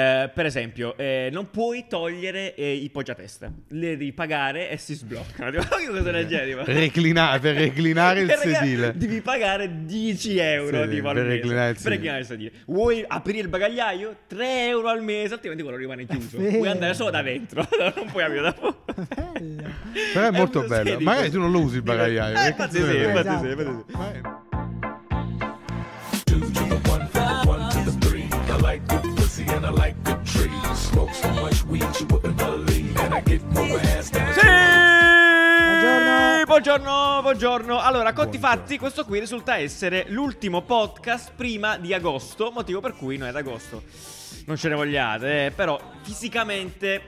Eh, per esempio, eh, non puoi togliere eh, i poggiatesta, le devi pagare e si sbloccano. Cosa del genere. Reclina- per reclinare il sedile. Devi pagare 10 euro tipo, al per reclinare il Per sedile. reclinare il sedile. Vuoi aprire il bagagliaio? 3 euro al mese, altrimenti quello rimane chiuso. vero. Puoi andare solo da dentro, non puoi aprire da fuori. Bello. Però è molto un bello. sedile. Magari tu non lo usi il bagagliaio. Eh, che infatti sì, infatti sì, Smoke so much weed you wouldn't believe, and I get more ass than! Buongiorno. Buongiorno, buongiorno. Allora, conti fatti, questo qui risulta essere l'ultimo podcast prima di agosto, motivo per cui noi ad agosto non ce ne vogliate, eh, però fisicamente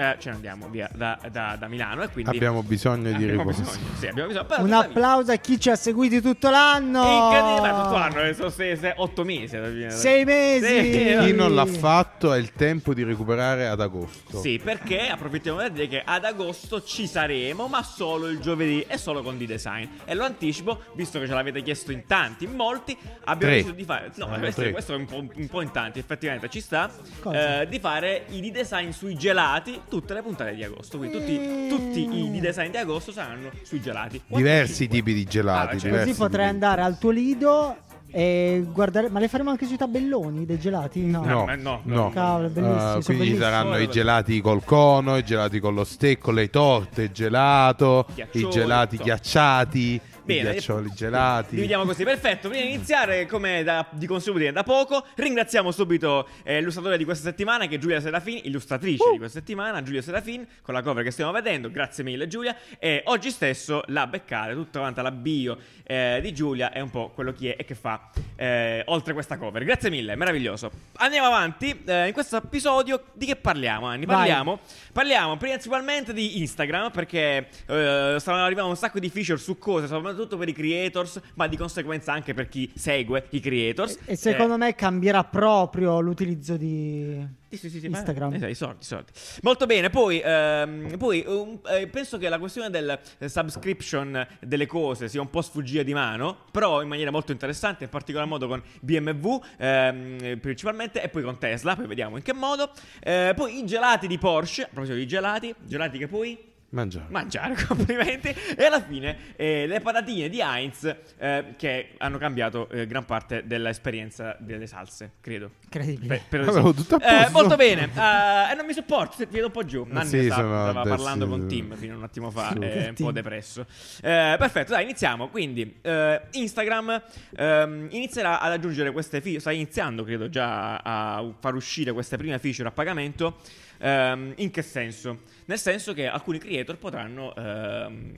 eh, ce ne andiamo via da, da- da Milano e quindi Abbiamo bisogno di abbiamo riposo. bisogno, sì, abbiamo bisogno. Però Un applauso a chi ci ha seguiti tutto l'anno. Incredibile, ma tutto l'anno, eh, sono sei, sei- otto mesi. Sei mesi. Sì, Chi non l'ha fatto è il tempo di recuperare ad agosto. Sì, perché approfittiamo per dire che ad agosto ci saremo, ma solo il giovedì e solo con D-Design. E lo anticipo, visto che ce l'avete chiesto in tanti, in molti, abbiamo Tre. deciso di fare. No, Saranno questo, questo è un po', un po' in tanti, effettivamente ci sta. Eh, di fare i D-Design sui gelati tutte le puntate di agosto. Quindi tutti, tutti i D-Design di agosto saranno sui gelati. Diversi Cinque. tipi di gelati. Ah, diversi Così potrai tipi. andare al tuo lido e guardare. Ma le faremo anche sui tabelloni dei gelati? No. No, ma no, no. no. Cavolo, Uh, quindi ci saranno i gelati col cono, i gelati con lo stecco, le torte gelato, Ghiaccioli, i gelati ghiacciati, Bene, i ghiaccioli gelati. Dividiamo così, perfetto. Prima di iniziare, come da- di consuetudine da poco, ringraziamo subito eh, l'illustratore di questa settimana, che è Giulia Serafin, illustratrice Uh. di questa settimana, Giulia Serafin, con la cover che stiamo vedendo. Grazie mille, Giulia. E oggi stesso la beccate tutta quanta la bio eh, di Giulia è un po' quello chi è e che fa eh, oltre questa cover. Grazie mille, meraviglioso. Andiamo avanti. eh, in questo episodio di che parliamo, Anni? Parliamo Parliamo principalmente di Instagram perché eh, stavano arrivando un sacco di feature su cose, soprattutto per i creators, ma di conseguenza anche per chi segue i creators. E secondo Eh, me cambierà proprio l'utilizzo di sì, sì, sì, sì, Instagram. ma- eh, i soldi, i soldi. Molto bene, poi, ehm, poi um, eh, penso che la questione del eh, subscription delle cose sia un po' sfuggita di mano, però in maniera molto interessante, in particolar modo con BMW ehm, principalmente e poi con Tesla, poi vediamo in che modo. Eh, poi i gelati di Porsche, a proposito di gelati, gelati che poi Mangiare. mangiare, complimenti. E alla fine eh, le patatine di Heinz eh, che hanno cambiato eh, gran parte dell'esperienza delle salse, credo. Incredibile. Per- per- Avevo tutto a Eh, molto bene. Eh, e non mi sopporto, ti vedo un po' giù. Nanni Sì, sta- stava parlando con Tim fino a un attimo fa, eh, che un po' depresso. Eh, perfetto, dai, iniziamo. Quindi, eh, Instagram ehm, inizierà ad aggiungere queste feature, sta iniziando, credo, già a far uscire queste prime feature a pagamento. Ehm, in che senso? Nel senso che alcuni creator potranno ehm,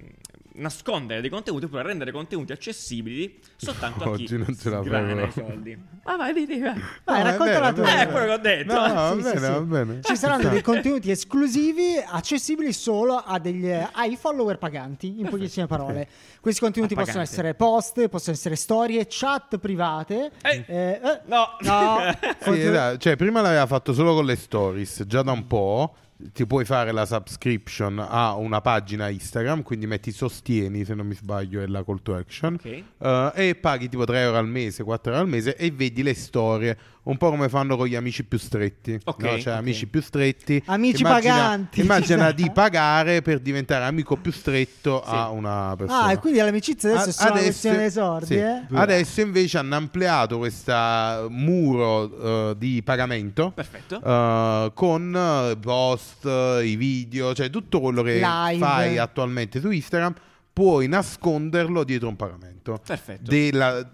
nascondere dei contenuti oppure rendere contenuti accessibili soltanto a chi Oggi non ce la sgrana fai, i soldi. Ma vai, di, vai. Vai, No, è racconta vero, la è tua. Eh, quello che ho detto. No, no, va Sì, sì, bene, sì. va bene. Ci saranno dei contenuti esclusivi accessibili solo a degli, ai follower paganti, in pochissime parole. Questi contenuti A possono essere post, possono essere storie, chat private. Eh, eh, eh, No, no. Sì, esatto. Cioè, prima l'aveva fatto solo con le stories, già da un po'. Ti puoi fare la subscription a una pagina Instagram, quindi metti sostieni, se non mi sbaglio, è la call to action. Ok. eh, e paghi tipo 3 euro al mese, 4 euro al mese e vedi le storie, un po' come fanno con gli amici più stretti. Ok, no? Cioè, ok. amici più stretti. Amici Immagina- paganti. Immagina di pagare per diventare amico più stretto a Sì. una persona. Ah, e quindi l'amicizia adesso A- è solo una questione dei sordi, sì. eh? Adesso invece hanno ampliato questo muro eh, di pagamento Perfetto. eh, con eh, post, i video, cioè tutto quello che Live. fai attualmente su Instagram puoi nasconderlo dietro un pagamento. Perfetto. Della-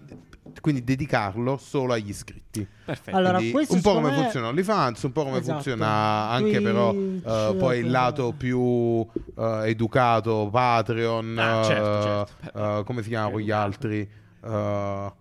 quindi dedicarlo solo agli iscritti. Perfetto. Allora, Quindi questo un po' come me- funziona OnlyFans, un po' come Esatto. funziona anche Twitch, però eh, poi il lato più eh, educato, Patreon, Ah, certo, eh, certo. eh, come si chiamano gli altri? Eh,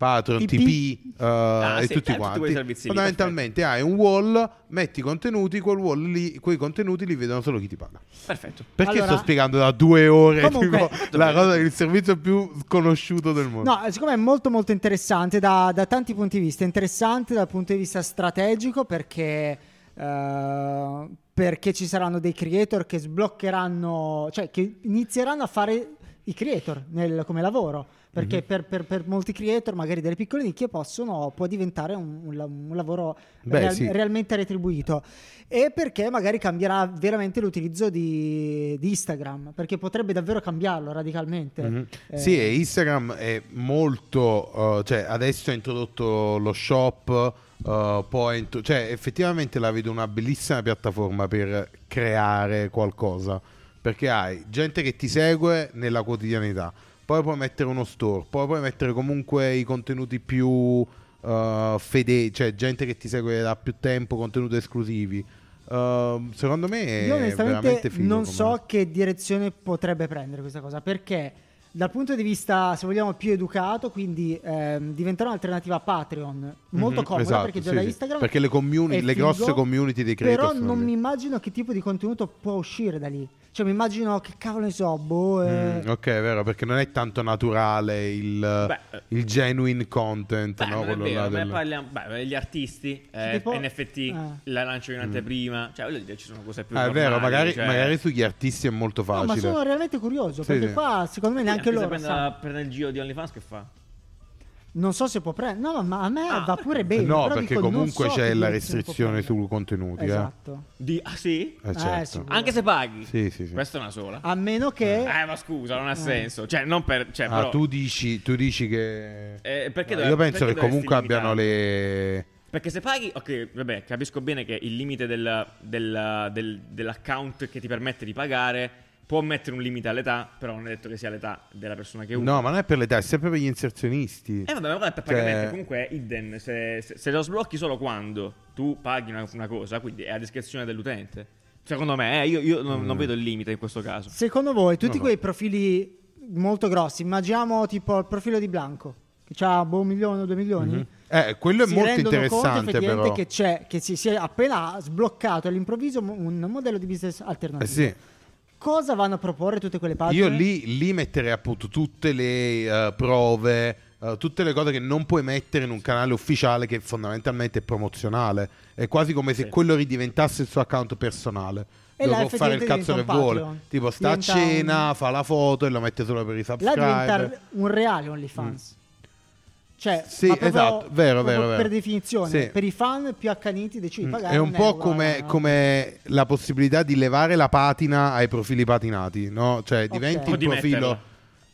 Patreon, TP. TP eh, Ah, e sì, tutti tutti quanti. lì, Fondamentalmente hai un wall, metti contenuti, quel wall lì, quei contenuti li vedono solo chi ti paga. Perfetto. Perché Allora- sto spiegando da due ore Comunque- tipo, la cosa, il servizio più sconosciuto del mondo? No, siccome è molto molto interessante da, da tanti punti di vista, interessante dal punto di vista strategico perché, eh, perché ci saranno dei creator che sbloccheranno, cioè che inizieranno a fare i creator nel- come lavoro. Perché Mhm. per, per- per molti creator, magari delle piccole nicchie, possono, può diventare un, un un lavoro Beh, real- sì. realmente retribuito. E perché magari cambierà veramente l'utilizzo di, di Instagram, perché potrebbe davvero cambiarlo radicalmente. Mhm. Eh, Sì, e Instagram è molto, uh, cioè adesso ha introdotto lo shop, uh, poi ha intro- cioè effettivamente la vedo una bellissima piattaforma per creare qualcosa, perché hai gente che ti segue nella quotidianità, poi puoi mettere uno store, poi puoi mettere comunque i contenuti più uh, fedeli, cioè gente che ti segue da più tempo, contenuti esclusivi. Uh, secondo me è Io veramente onestamente non so che direzione potrebbe prendere questa cosa, perché dal punto di vista, se vogliamo, più educato, quindi ehm, diventerà un'alternativa a Patreon, molto Mhm, comoda esatto, perché già sì, da. Instagram. Perché le community- le figo, grosse community dei creator Però non mi immagino che tipo di contenuto può uscire da lì. Cioè, mi immagino che cavolo ne so, boh. eh, Mm, ok, è vero, perché non è tanto naturale il, Beh, il genuine content, Beh, no? non è Quello vero, là del- parliamo, beh, gli artisti, eh, tipo- NFT, eh. la lancio in anteprima, cioè voglio dire, ci sono cose più Ah, è normali, vero, magari, cioè- magari sugli artisti è molto No, ma facile. sono realmente curioso, Sì, perché sì. qua secondo me Sì, neanche anche se loro prende, sanno. la- prende il giro di OnlyFans che fa? Non so se può prendere. No, no, ma a me Ah. va pure bene. no, però perché dico, comunque so c'è la restrizione sui contenuti. eh. Esatto. Di, ah sì? Eh, Eh, certo. sì. Anche se paghi? Sì, sì, sì. Questa è una sola. A meno che. Eh, ma scusa, non ha senso. Cioè, non per... Cioè, Ah, però... tu dici, tu dici che... Eh, perché No, dove- io penso perché che comunque abbiano le... Perché se paghi, ok, vabbè, capisco bene che il limite del- del- del- dell'account che ti permette di pagare può mettere un limite all'età, però non è detto che sia l'età della persona che usa. No, ma non è per l'età, è sempre per gli inserzionisti. Eh vabbè, ma guarda, per Cioè- pagamento comunque è hidden, se, se- se lo sblocchi solo quando tu paghi una, una cosa, quindi è a discrezione dell'utente. Secondo me, eh, io, io non, Mm. non vedo il limite in questo caso. Secondo voi, tutti No, no. quei profili molto grossi, immaginiamo tipo il profilo di Blanco, che ha boh, un milione o due milioni. Mhm. Eh, quello è si molto rendono conto interessante effettivamente però. che c'è, che si, si è appena sbloccato all'improvviso un modello di business Eh alternativo. sì. Cosa vanno a proporre tutte quelle pagine? Io lì, lì metterei appunto tutte le eh, prove, eh, tutte le cose che non puoi mettere in un canale ufficiale che fondamentalmente è promozionale. È quasi come se Sì. quello ridiventasse il suo account personale. E Lo là può fare il cazzo che vuole. Tipo sta a cena, un- fa la foto e lo mette solo per i Là subscriber. diventa un reale OnlyFans. Cioè. Sì, ma proprio- esatto, vero, vero, vero. Per definizione, Sì. per i fan più accaniti decidi di Mm, pagare È un po' come, no? come la possibilità di levare la patina ai profili patinati, no? Cioè diventi O il di profilo...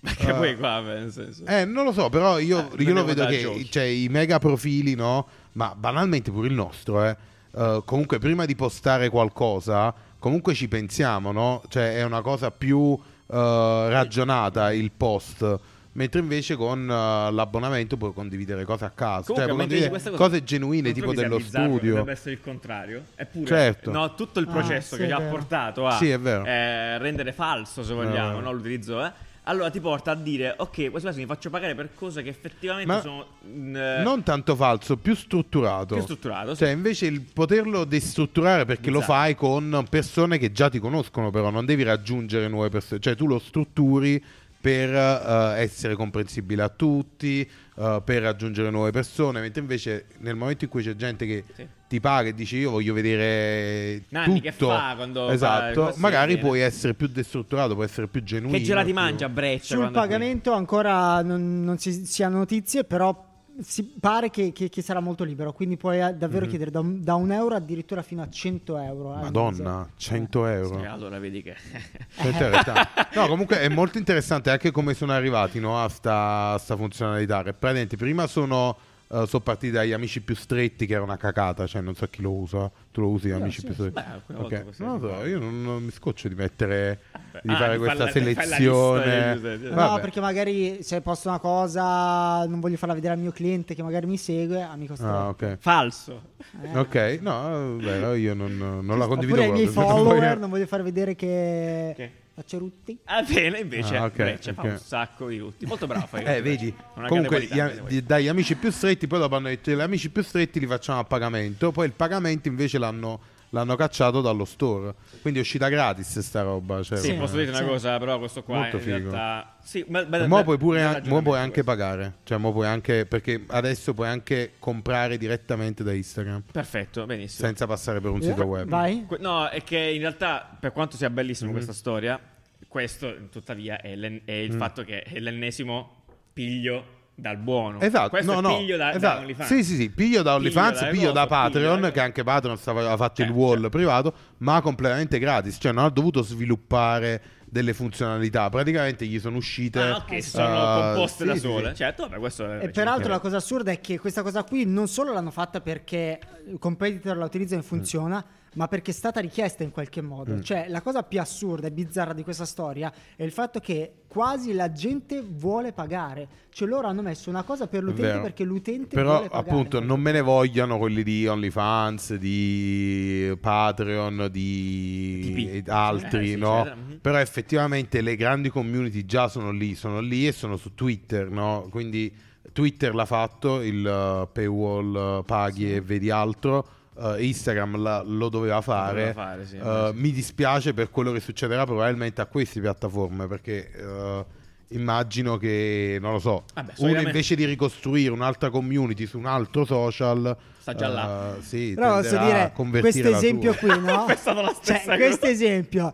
Perché Eh. poi qua, nel senso... Eh, non lo so, però io, Eh, io lo vedo che giochi. cioè, i mega profili, no? Ma banalmente pure il nostro, eh. eh, comunque prima di postare qualcosa, comunque ci pensiamo, no? Cioè è una cosa più eh, ragionata il post. Mentre invece con eh, l'abbonamento puoi condividere cose a caso, Comunque, cioè condividere cosa, cose genuine non tipo dello bizzarro? studio. Dovrebbe essere il contrario. Eppure, Certo. no, tutto il Ah, processo sì, che ci ha portato a Sì, eh, rendere falso, se vogliamo, no, l'utilizzo, eh, allora ti porta a dire, ok, quasi quasi mi faccio pagare per cose che effettivamente Ma sono eh, Non tanto falso, più strutturato. più strutturato. sì. Cioè, invece il poterlo destrutturare perché lo Esatto. fai con persone che già ti conoscono, però non devi raggiungere nuove persone. Cioè, tu lo strutturi per eh, essere comprensibile a tutti, eh, per raggiungere nuove persone. Mentre invece nel momento in cui c'è gente che Sì. ti paga e dice io voglio vedere Nanni, che tutto, fa quando fa esatto, così, magari viene. puoi essere più destrutturato, puoi essere più genuino. Che gelati più- mangia a Breccia? Sul è qui? pagamento ancora non, non si, si hanno notizie, però si pare che, che- che sarà molto libero, quindi puoi eh, davvero chiedere da un, da un euro addirittura fino a 100 euro. Mhm. Madonna, mese. 100 euro. Sì, allora vedi che... No, comunque è molto interessante anche come sono arrivati no, a sta, a sta funzionalità. Praticamente prima sono, eh, sono partiti dagli amici più stretti, che era una cacata, cioè non so chi lo usa. Tu lo usi, gli Io amici sì, più stretti? Beh, alcune volte Ok, così Non lo si so, io non, non mi scoccio di mettere, di Ah, fare questa la- selezione. lista. No, perché magari se posto una cosa non voglio farla vedere al mio cliente che magari mi segue, amico stretto. Ah, ok. Falso. Eh. Ok, no, è vero, io non, non la condivido Oppure ai miei follower non voglio far vedere che Che? Faccio rutti. Ah, bene, invece Ah, ok, Breccia fa ok. un sacco di tutti. Molto bravo. fai Eh, vedi, comunque gli- di- dagli amici più stretti, poi dopo hanno detto gli amici più stretti li facciamo a pagamento, poi il pagamento invece l'hanno, l'hanno cacciato dallo store, quindi è uscita gratis sta roba. Cioè, Sì, Sì. posso dire una Sì. cosa, però questo qua Molto in figo. realtà... Sì, ma, ma- mo ma- puoi, pure an- mo puoi anche questo. pagare, cioè mo puoi anche, perché adesso puoi anche comprare direttamente da Instagram, Perfetto, benissimo. senza passare per un Eh, sito web. Vai. Que- No, è che in realtà, per quanto sia bellissima Mhm. questa storia, Questo, tuttavia, è, l'en- è il Mm. fatto che è l'ennesimo piglio dal buono. Esatto, Questo no, è no, piglio da, da esatto. OnlyFans. Sì, sì, sì, piglio da OnlyFans, da piglio, da Patreon, piglio da- che anche Patreon stava- aveva fatto il Certo, wall certo. privato, ma completamente gratis, cioè non ha dovuto sviluppare delle funzionalità, praticamente gli sono uscite... Ah, ok, si sono eh, composte sì, da sole. sì. Certo, vabbè, questo è E peraltro la cosa assurda è che questa cosa qui non solo l'hanno fatta perché il competitor la utilizza e funziona, ma perché è stata richiesta in qualche modo. Mm. Cioè, la cosa più assurda e bizzarra di questa storia è il fatto che quasi la gente vuole pagare. Cioè, loro hanno messo una cosa per l'utente Vero. perché l'utente Però vuole pagare. appunto non me ne vogliano quelli di OnlyFans, di Patreon, di ed altri, Eh, sì, no? eccetera. Mhm. Però effettivamente le grandi community già sono lì, sono lì e sono su Twitter, no? Quindi Twitter l'ha fatto, il uh, paywall uh, paghi e vedi altro. Uh, Instagram la- lo doveva fare. doveva fare, sì, Uh, vabbè, sì. Mi dispiace per quello che succederà probabilmente a queste piattaforme perché uh, immagino che, non lo so, Vabbè, uno solitamente- invece di ricostruire un'altra community su un altro social, Sta già là. uh, sì, Però posso dire, questo esempio qui, no? È stata la stessa Cioè, cosa. questo esempio,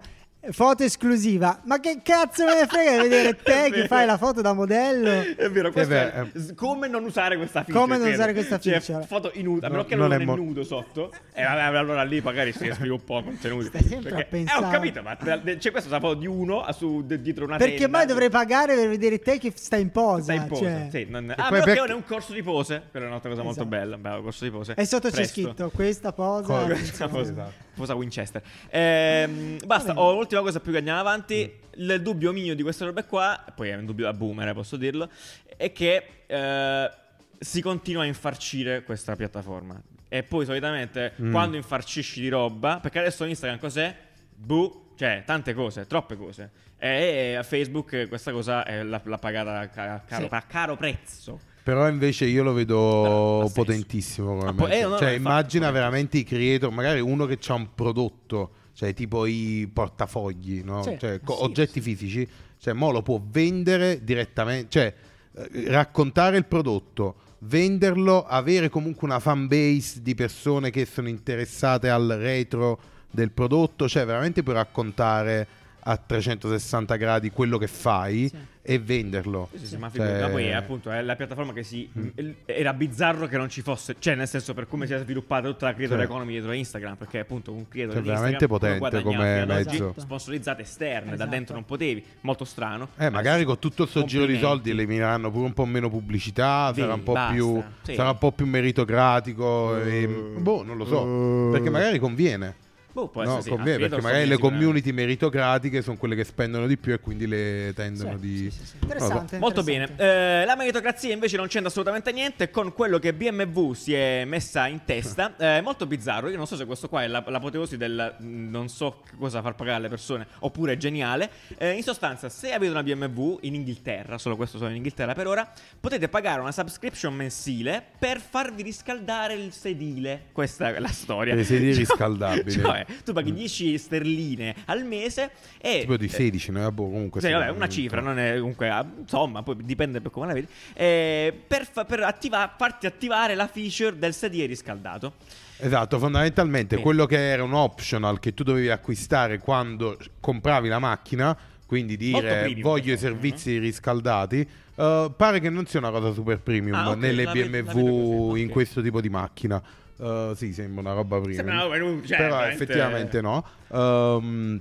foto esclusiva. Ma che cazzo me ne frega di vedere te che fai la foto da modello? È vero, questo beh, è eh. come non usare questa feature. Come non credo. usare questa Cioè, feature. foto in nudo, a meno No, che non non, è è mo- nudo sotto. E vabbè, allora lì magari si sviluppa un po' contenuti. Stai sempre a Perché- pensare. Eh, ho capito, ma c'è questa foto di uno su, dietro una Perché tenda. mai dovrei pagare per vedere te che stai in posa? Stai in posa. Cioè, Sì, non... Ah, poi però per- che ora è un corso di pose. Quella è un'altra cosa molto Esatto. bella. Bello, corso di pose. E sotto c'è Presto. scritto questa posa. Questa posa, posa Winchester. Ehm, basta, ho l'ultima cosa più che andiamo avanti. Il dubbio mio di queste robe qua, poi è un dubbio da boomer, eh, posso dirlo, è che eh, si continua a infarcire questa piattaforma. E poi solitamente Mm. quando infarcisci di roba, perché adesso Instagram cos'è? Buh, cioè tante cose, troppe cose. E a Facebook questa cosa è la, l'ha pagata ca- caro, Sì. a caro prezzo. Però invece io lo vedo potentissimo come Ah, mezzo. eh, no, cioè immagina veramente i creator, magari uno che ha un prodotto, cioè tipo i portafogli, no? Sì. Cioè, co- Sì, oggetti fisici, cioè mo lo può vendere direttamente, cioè eh, raccontare il prodotto, venderlo, avere comunque una fan base di persone che sono interessate al retro del prodotto, cioè veramente puoi raccontare a 360 gradi quello che fai Sì. e venderlo. Sì, sì, ma, Cioè- poi è appunto è la piattaforma che si. il- Era bizzarro che non ci fosse. Cioè, nel senso, per come si è sviluppata tutta la creator Sì. economy dietro Instagram. Perché appunto un creator Cioè, di veramente potente come mezzo. Sponsorizzate esterne, da Esatto. dentro non potevi. Molto strano. Eh, magari con tutto questo giro di soldi elimineranno pure un po' meno pubblicità, Sì, sarà, un po più, sì. sarà un po' più meritocratico. e- boh, non lo so. Perché magari conviene. Boh, può No, essere sì, conviene a perché magari le community meritocratiche sono quelle che spendono di più e quindi le tendono Sì, di. sì, sì. Interessante. Molto bene. interessante. Eh, la meritocrazia invece non c'entra assolutamente niente con quello che BMW si è messa in testa. È molto bizzarro. Io non so se questo qua è la- l'apoteosi del mh, non so cosa far pagare alle persone oppure è geniale. Eh, in sostanza, se avete una BMW in Inghilterra, solo questo solo in Inghilterra per ora, potete pagare una subscription mensile per farvi riscaldare il sedile. Questa è la storia. Per i sedili Cioè- riscaldabili. Cioè, tu paghi 10 sterline al mese e Tipo di 16, no? Boh, comunque sì, vabbè, una cifra, non è comunque, ah, insomma, poi dipende per come la vedi. Eh, per fa- per attiva- farti attivare la feature del sedile riscaldato. Esatto, fondamentalmente Sì. quello che era un optional che tu dovevi acquistare quando compravi la macchina, quindi dire premium, voglio i questo, servizi riscaldati, eh, pare che non sia una cosa super premium Ah, ok, nelle la BMW la vedo così, in questo tipo di macchina. Eh, sì, sembra una roba premium. Sembra una roba- cioè, Però veramente- effettivamente no. Ehm,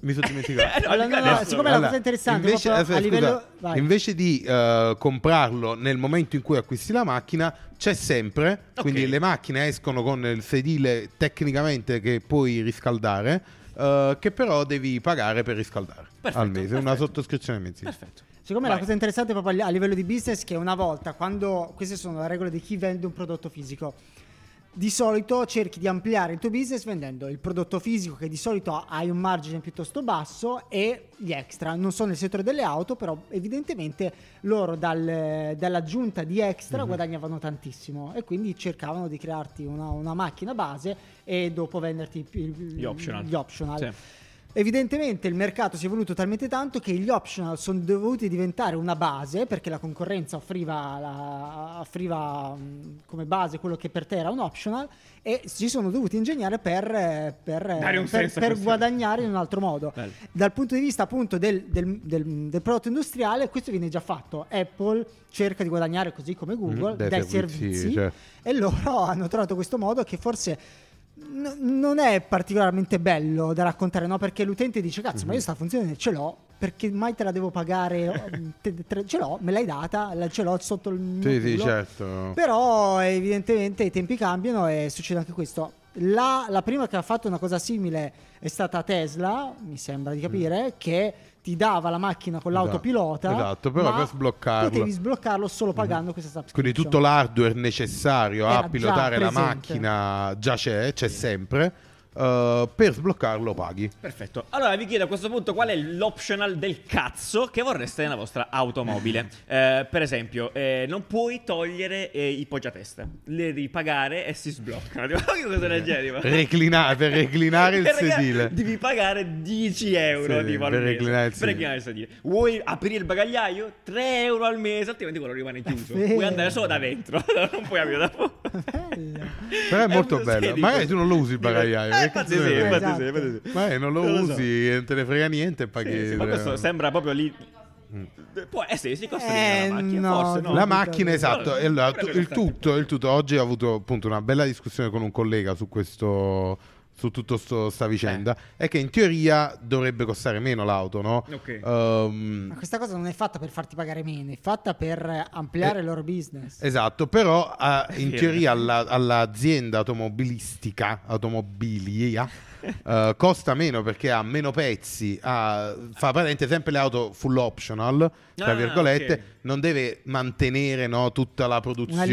mi sono dimenticato. Eh, no, Allora, no, no, adesso. siccome la cosa interessante invece, proprio a livello- invece di eh, comprarlo nel momento in cui acquisti la macchina, c'è sempre. Ok. Quindi le macchine escono con il sedile tecnicamente che puoi riscaldare, eh, che però devi pagare per riscaldare Perfetto, al mese. Una perfetto. sottoscrizione mensile. Perfetto. Secondo me Vai. la cosa interessante proprio a livello di business è che una volta, quando queste sono le regole di chi vende un prodotto fisico, di solito cerchi di ampliare il tuo business vendendo il prodotto fisico che di solito hai un margine piuttosto basso e gli extra. Non so nel settore delle auto, però evidentemente loro dal- dall'aggiunta di extra guadagnavano tantissimo e quindi cercavano di crearti una, una macchina base e dopo venderti Gli optional. Gli optional. Sì. Evidentemente il mercato si è evoluto talmente tanto che gli optional sono dovuti diventare una base perché la concorrenza offriva, la- offriva come base quello che per te era un optional e si sono dovuti ingegnare per, per, per- per guadagnare in un altro modo. Bello. Dal punto di vista appunto del, del- del- del prodotto industriale questo viene già fatto. Apple cerca di guadagnare così come Google Mhm, dai dai servizi, servizi cioè. e loro hanno trovato questo modo che forse n- non è particolarmente bello da raccontare, no? Perché l'utente dice: Cazzo, Mhm. ma io sta funzione ce l'ho. Perché mai te la devo pagare? Te- te- ce l'ho, me l'hai data, la- ce l'ho sotto il Sì, sì, culo. certo. Però evidentemente i tempi cambiano e succede anche questo. La, la prima che ha fatto una cosa simile è stata Tesla, mi sembra di capire, che ti dava la macchina con l'autopilota. Esatto, però ma per sbloccarlo- Potevi sbloccarlo solo pagando questa subscription. Quindi tutto l'hardware necessario Era a pilotare la macchina già c'è, c'è sempre. Eh, per sbloccarlo paghi. Perfetto. Allora vi chiedo a questo punto qual è l'optional del cazzo che vorreste nella vostra automobile. Eh, per esempio, eh, non puoi togliere eh, i poggiatesta. Le devi pagare e si sbloccano. Cosa genere? tipo. Reclinare, per reclinare il sedile. Devi pagare 10 euro Sì, tipo, per reclinare il Per sedile. reclinare il sedile. Vuoi aprire il bagagliaio? 3 euro al mese, altrimenti quello rimane chiuso. Puoi andare solo da dentro, non puoi aprire da fuori. Bella. Però è molto bello. Magari tu non lo usi il bagagliaio. Eh, infatti sì, infatti Esatto. Magari non lo, Non lo so. usi e non te ne frega niente e paghi. Sì, sì, ma questo sembra proprio lì. Può essere, si costruire Eh, la macchina, no, forse no. La macchina, esatto. E allora, il, tutto, il tutto. Oggi ho avuto appunto una bella discussione con un collega su questo. Su tutta sta vicenda. Eh. È che in teoria dovrebbe costare meno l'auto, no? Ok. Ehm, Ma questa cosa non è fatta per farti pagare meno, è fatta per ampliare Eh, il loro business. Esatto, però eh, in teoria alla- all'azienda automobilistica, automobilia, eh, costa meno perché ha meno pezzi, ha- fa praticamente sempre le auto full optional, tra Ah, virgolette, ok. non deve mantenere no, tutta la produzione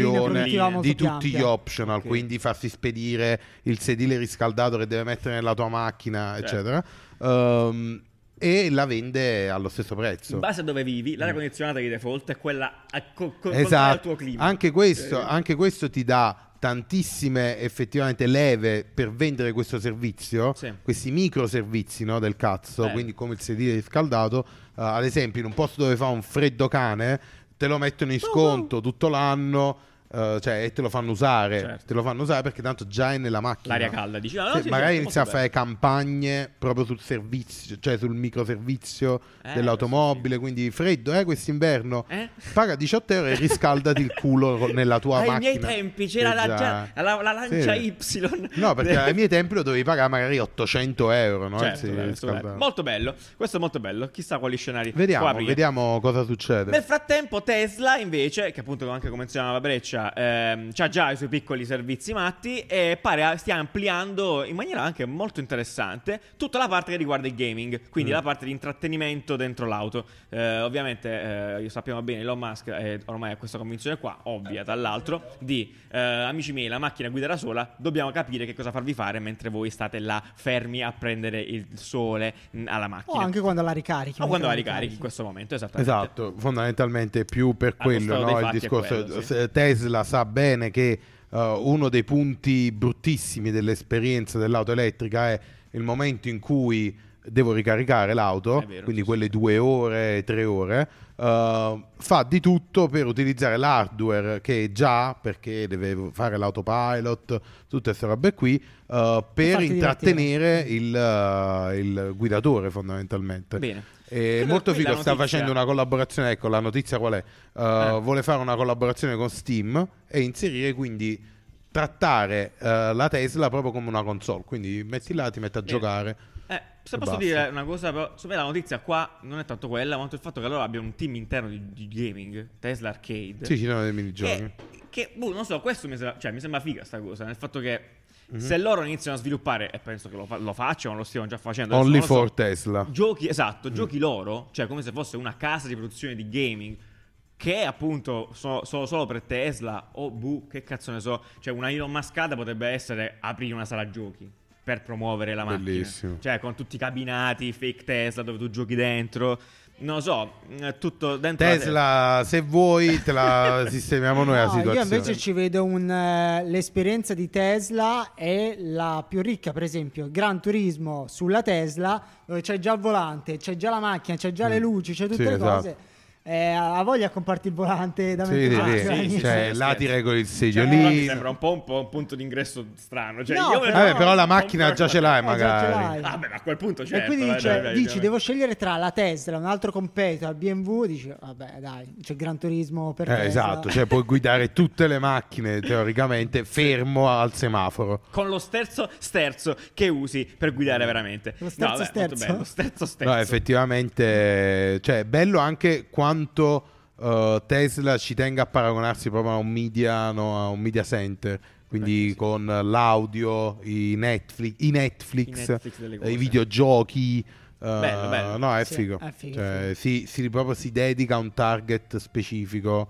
di tutti gli optional, Ok. quindi farsi spedire il sedile riscaldato che deve mettere nella tua macchina, Certo. eccetera. Ehm, e la vende allo stesso prezzo. In base a dove vivi, l'aria condizionata di default è quella a co- co- contraria al Mm. Esatto, tuo clima. anche questo, Eh, anche questo ti dà tantissime effettivamente leve per vendere questo servizio, Sì. questi micro servizi no, del cazzo, Bello. quindi come il sedile riscaldato, eh, ad esempio in un posto dove fa un freddo cane, te lo mettono in sconto tutto l'anno. Eh, cioè, e te lo fanno usare, Certo. te lo fanno usare perché tanto già è nella macchina. L'aria calda, dici, ah, no, Sì, magari sì, inizia a molto fare campagne proprio sul servizio, cioè sul microservizio Eh, dell'automobile. Quindi freddo, eh, quest'inverno Eh? paga 18 euro e riscaldati il culo nella tua Ai macchina. miei tempi c'era Eh, la, già. la- la lancia Sì. Y. No, perché ai miei tempi lo dovevi pagare magari 800 euro. No? Certo, bello, molto bello. Questo è molto bello. Chissà quali scenari. Vediamo, vediamo cosa succede. Nel frattempo, Tesla, invece, che appunto anche come menzionava Breccia, ehm, ha già i suoi piccoli servizi matti e pare stia ampliando in maniera anche molto interessante tutta la parte che riguarda il gaming, quindi Mm. la parte di intrattenimento dentro l'auto. Eh, ovviamente, eh, sappiamo bene, Elon Musk è ormai ha questa convinzione qua, ovvia tra l'altro, di eh, amici miei, la macchina guida da sola, dobbiamo capire che cosa farvi fare mentre voi state là fermi a prendere il sole alla O macchina. anche quando la ricarichi. O quando la ricarichi in questo momento, esattamente. Esatto, fondamentalmente più per Allo quello no? il discorso. quello, sì. se- Tesla sa bene che uh, uno dei punti bruttissimi dell'esperienza dell'auto elettrica è il momento in cui devo ricaricare l'auto, È vero, quindi quelle due ore, tre ore. uh, fa di tutto per utilizzare l'hardware che già perché deve fare l'autopilot, tutte queste robe qui, uh, per intrattenere il, uh, il guidatore fondamentalmente. Bene. E Credo molto figo, sta notizia- facendo una collaborazione, ecco la notizia qual è? Uh, Eh. Vuole fare una collaborazione con Steam e inserire quindi trattare uh, la Tesla proprio come una console, quindi metti là, ti metti a Bene. giocare. Eh, se posso basta. dire una cosa, però, la notizia qua non è tanto quella, quanto il fatto che loro abbiano un team interno di, di gaming, Tesla Arcade. Sì, ci sono dei minigiochi. Che, che boh, non so, questo mi sembra, cioè, mi sembra figa sta cosa, nel fatto che Mhm. se loro iniziano a sviluppare, e penso che lo, fa- lo facciano, lo stiano già facendo, Only so, for Tesla. Giochi, esatto, Mm. giochi loro, cioè come se fosse una casa di produzione di gaming che appunto sono solo, solo per Tesla o buh, che cazzo ne so, cioè una Elon Muskata potrebbe essere aprire una sala giochi per promuovere la macchina. Bellissimo. Cioè con tutti i cabinati, fake Tesla dove tu giochi dentro. Non lo so, eh, tutto dentro la Tesla, se vuoi, te la sistemiamo noi la No, io situazione. invece ci vedo un, eh, l'esperienza di Tesla è la più ricca, per esempio, Gran Turismo sulla Tesla, dove c'è già il volante, c'è già la macchina, c'è già le luci, c'è tutte Mm. Sì, le esatto. cose. Eh, ha voglia a comparti il volante da Sì, mettere sì, sì. sì. Cioè, sì, là sì. ti regoli il Cioè, però mi seggiolino. sembra un po' un, po' un punto d'ingresso strano. Cioè, No, io però- Vabbè, però la macchina già ce l'hai, Eh, magari. l'hai. Ah, beh, a quel punto certo. e quindi dice, dai, dai, dici, devo scegliere tra la Tesla, un altro competitor, il BMW, dici, vabbè dai, c'è Gran Turismo per Eh, esatto, cioè puoi guidare tutte le macchine teoricamente fermo al semaforo. Con lo sterzo sterzo che usi per guidare veramente. Lo sterzo no, vabbè, sterzo? bello. Sterzo sterzo. No, effettivamente, cioè, è bello anche quanto uh, Tesla ci tenga a paragonarsi proprio a un media, no, a un media center. Quindi Eh, sì. con l'audio, i Netflix, i Netflix, I Netflix eh, i videogiochi. uh, Bello, bello. No, è Sì, figo. è figo, Cioè, figo. si, si- proprio si dedica a un target specifico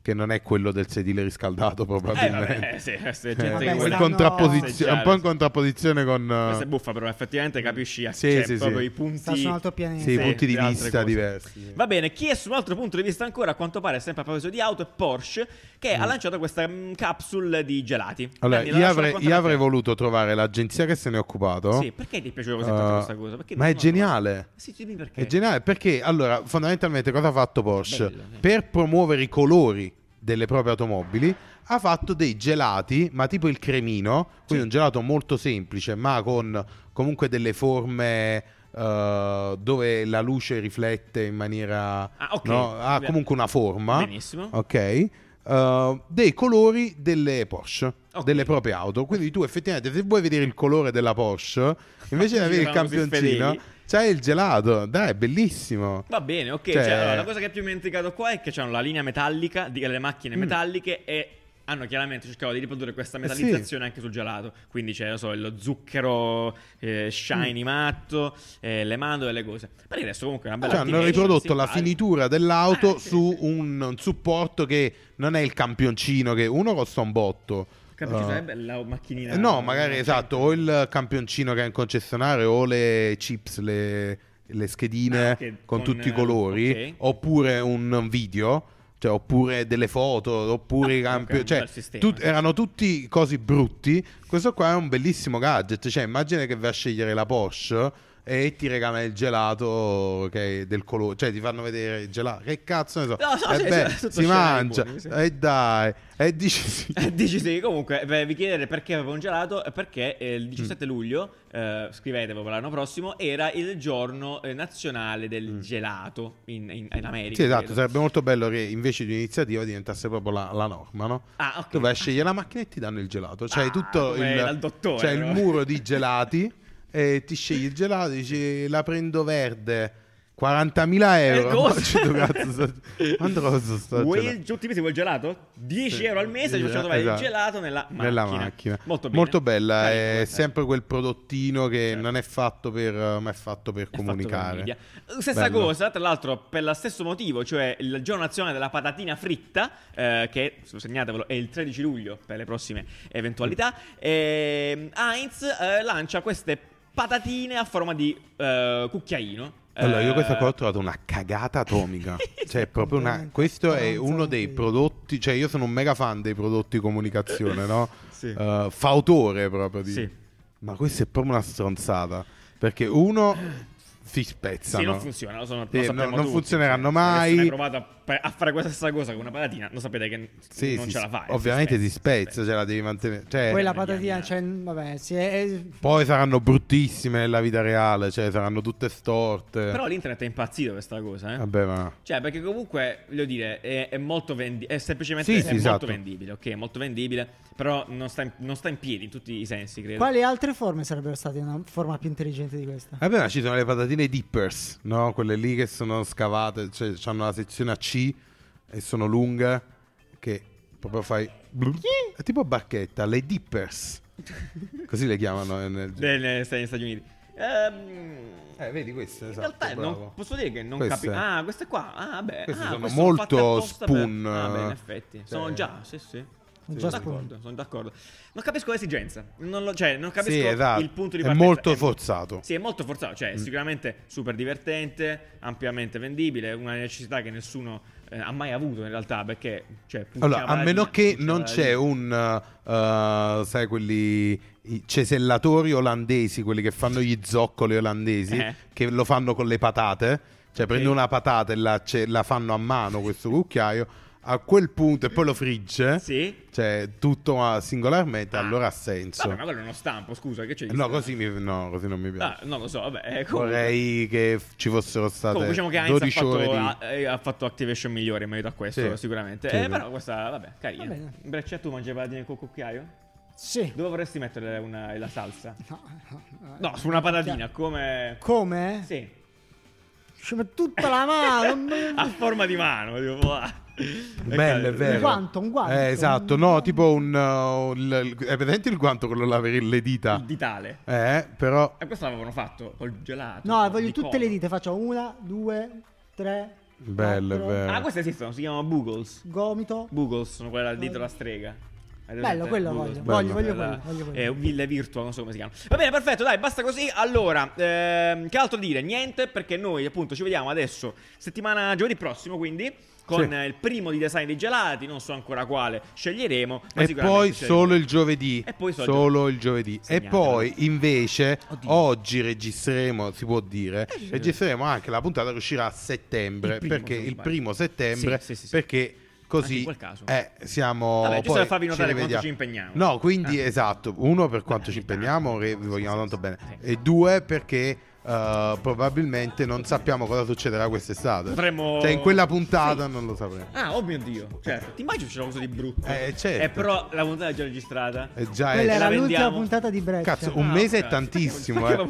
che non è quello del sedile riscaldato, Eh, probabilmente. vabbè, sì, eh, sì, Eh, gente vabbè, vuole in stanno- contrapposizione, un po' in contrapposizione con uh, Questa è buffa, però effettivamente capisci a Sì, cioè, sì, proprio sì. i punti. Sta su un altro pianeta. sì, Sì, punti di vista diversi. Va bene, chi è su un altro punto di vista ancora, a quanto pare, sempre a proposito di auto, è Porsche, che ha lanciato questa mm, capsule di gelati. Mm. Allora, la io avrei, io avrei voluto trovare l'agenzia che se ne è occupato. Sì, perché ti è piaciuta così tanto Uh, questa cosa? Perché ma è geniale. Sì, sì, dimmi perché. È geniale perché, allora, fondamentalmente cosa ha fatto Porsche? Bello. Per promuovere i colori delle proprie automobili ha fatto dei gelati, ma tipo il cremino, quindi un gelato molto semplice, ma con comunque delle forme eh, dove la luce riflette in maniera... Ah, ok. no? Ha comunque una forma. Benissimo. Ok. eh, dei colori delle Porsche, Ok. delle proprie auto. Quindi tu effettivamente, se vuoi vedere il colore della Porsche, invece di avere il campioncino. C'hai il gelato. Dai, è bellissimo. Va bene, ok. Cioè- cioè, allora, la cosa che più mi ha intrigato qua è che c'hanno la linea metallica delle macchine Mm. metalliche e hanno chiaramente cercato di riprodurre questa metallizzazione anche sul gelato. Quindi c'è, lo so, lo zucchero eh, shiny matto, eh, le mandorle e le cose. Per il resto comunque è una bella Cioè, hanno riprodotto la finitura dell'auto Ah, sì, su sì. un, un supporto che non è il campioncino, che uno costa un botto. Capisci? Uh, sarebbe la macchinina. no, magari esatto, o il campioncino che è in concessionario o le chips, le, le schedine Ah, ok, con, con, tutti i colori, ok. oppure un video, cioè, oppure delle foto, oppure i Ah, campi- ok, un cioè, tut- erano tutti cosi brutti. Questo qua è un bellissimo gadget, cioè immagina che vai a scegliere la Porsche e ti regalano il gelato che è del colore, cioè ti fanno vedere il gelato. Che cazzo ne so? No, so, Eh sì, beh, sì, si mangia. buoni, sì. E dai, e dici sì. Dici sì, comunque beh, vi chiedere perché avevo un gelato e perché eh, il 17 Mm. luglio, eh, scrivetevelo per l'anno prossimo, era il giorno eh, nazionale del gelato in, in- in America. Mm. Sì, esatto, credo. sarebbe molto bello che invece di un'iniziativa diventasse proprio la, la norma, no? Ah, ok. Tu vai a scegliere la macchina e ti danno il gelato. C'hai Ah, tutto il, c'hai il muro di gelati e ti scegli il gelato, dici la prendo verde. 40.000 euro. Eh, cosa? Ma cazzo, Quanto Vuoi il, tutti i mesi vuoi il gelato? 10 Sì. euro al mese ci facciamo trovare Esatto. il gelato nella macchina. Nella macchina. Molto bene. bella, Carino, è eh. sempre quel prodottino che Certo. non è fatto per, ma è fatto per È fatto comunicare. per media. Stessa Bello. cosa, tra l'altro, per lo stesso motivo, cioè il giorno nazionale della patatina fritta, eh, che segnatevelo è il 13 luglio per le prossime eventualità. ehm, Heinz eh, lancia queste patatine a forma di eh, cucchiaino. Allora, io Eh, questa qua ho trovato una cagata atomica. cioè, è proprio una. Questo è uno dei prodotti. Cioè, io sono un mega fan dei prodotti comunicazione, no? Sì. Eh, fautore proprio di. Sì. Ma questa è proprio una stronzata. Perché uno si spezzano. Sì, non funziona, lo, sono, lo sappiamo no- non tutti, funzioneranno cioè, mai. Provato a, a fare questa stessa cosa con una patatina, lo sapete che Sì, non si- ce la fai. Ovviamente si spezza, spezza. cioè la devi mantenere. Cioè, Poi la patatina, cioè, vabbè, si è, Poi saranno bruttissime nella vita reale, cioè saranno tutte storte. Però l'internet è impazzito per questa cosa, eh. Vabbè, ma. Cioè, perché comunque, voglio dire, è, è molto vendibile. È semplicemente Sì, è sì, molto esatto. vendibile, ok? È molto vendibile. Però non sta, in, non sta in piedi in tutti i sensi, credo. Quali altre forme sarebbero state una forma più intelligente di questa? Vabbè, ma ci sono le patatine dippers, no? Quelle lì che sono scavate, cioè hanno la sezione a C e sono lunghe, che proprio fai... È tipo barchetta, le dippers. Così le chiamano nel... Negli Stati Uniti. Ehm, Eh, vedi queste, in esatto, realtà non, posso dire che non capisco. Ah, queste qua. Ah, beh. Queste ah, sono molto apposta per- spoon, Ah, beh, in effetti. cioè- Sono già, sì, sì. Già d'accordo, sono d'accordo. Non capisco l'esigenza. Non lo- cioè, non capisco Sì, esatto. il punto di È partenza. molto forzato. Sì, è molto forzato. Cioè, è sicuramente super divertente, ampiamente vendibile. Una necessità che nessuno eh, ha mai avuto in realtà. Perché, cioè, Allora, a meno che non c'è un, uh, sai, quelli i cesellatori olandesi, quelli che fanno gli zoccoli olandesi, Eh. che lo fanno con le patate. Cioè, Ok. prendono una patata e la, ce- la fanno a mano questo cucchiaio. A quel punto, e poi lo frigge, Sì. cioè tutto singolarmente, Ah. allora ha senso. Vabbè, ma quello è uno stampo, scusa, che c'è di No così, mi, no, così non mi piace. Ah, non lo so, vabbè. eh, comunque. Vorrei che ci fossero state Comunque diciamo che Heinz ha 12 ore fatto, di... ha, eh, ha fatto activation migliore in merito a questo, Sì. sicuramente. Sì, Eh, sì. però questa, vabbè, Va carina. bene. Breccia, tu mangi patatine col cucchiaio? Sì. Dove vorresti mettere una- la salsa? No, no, no. No, su una patatina, come... Come? Sì, Ci mette tutta la mano. a forma di mano. Tipo. Bello, è vero. Un guanto, un guanto. Eh, esatto, no, tipo un... uh, il- il- è presente il guanto quello là per le dita? Il ditale. Eh, però... E questo l'avevano fatto col gelato. No, voglio tutte cono. le dita. Faccio una, due, tre. Bello, è vero. Ah, queste esistono, si chiamano Boogles. Gomito. Boogles sono quelle al dito alla strega. Bello, quello voglio. Voglio, voglio Quella- quello. Voglio quello. Eh, Ville Virtua, non so come si chiama. Va bene, perfetto, dai, basta così. Allora, ehm, che altro dire? Niente, perché noi appunto ci vediamo adesso, settimana giovedì prossimo, quindi, con Sì. eh, il primo di design dei gelati, non so ancora quale sceglieremo. E poi solo il giovedì. E poi solo il solo il giovedì. E Segnatelo. poi invece Oddio. oggi registreremo, si può dire, registreremo anche la puntata che uscirà a settembre. Il primo, perché il primo settembre, Sì, sì, perché così eh, siamo Vabbè, giusto per farvi ci notare quanto rivediamo. ci impegniamo. No, quindi Ah. esatto, uno per quanto Vabbè, ci tanto. impegniamo, che vi vogliamo tanto bene, e due perché eh, probabilmente non sappiamo cosa succederà quest'estate. Potremmo- Cioè in quella puntata Sì. non lo sapremo. Ah, oh mio dio, certo. Ti immagini c'è qualcosa di brutto? Eh, certo. Eh, però la puntata è già registrata. È già Quella è- era la l'ultima vendiamo. puntata di Breccia. Cazzo, un Ah, mese ok. è tantissimo, eh.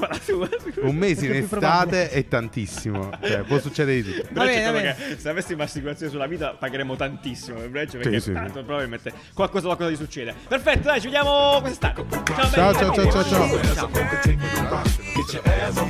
Un mese in estate è tantissimo. Cioè, può succedere di tutto. Breccia bene, è va quello bene. che se avessimo assicurazione sulla vita pagheremo tantissimo per Breccia perché Sì, sì, tanto sì. probabilmente qualcosa, qualcosa gli succede. Perfetto, dai, ci vediamo quest'estate. Ciao, Ciao, ciao, ciao, ciao, ciao. Ciao.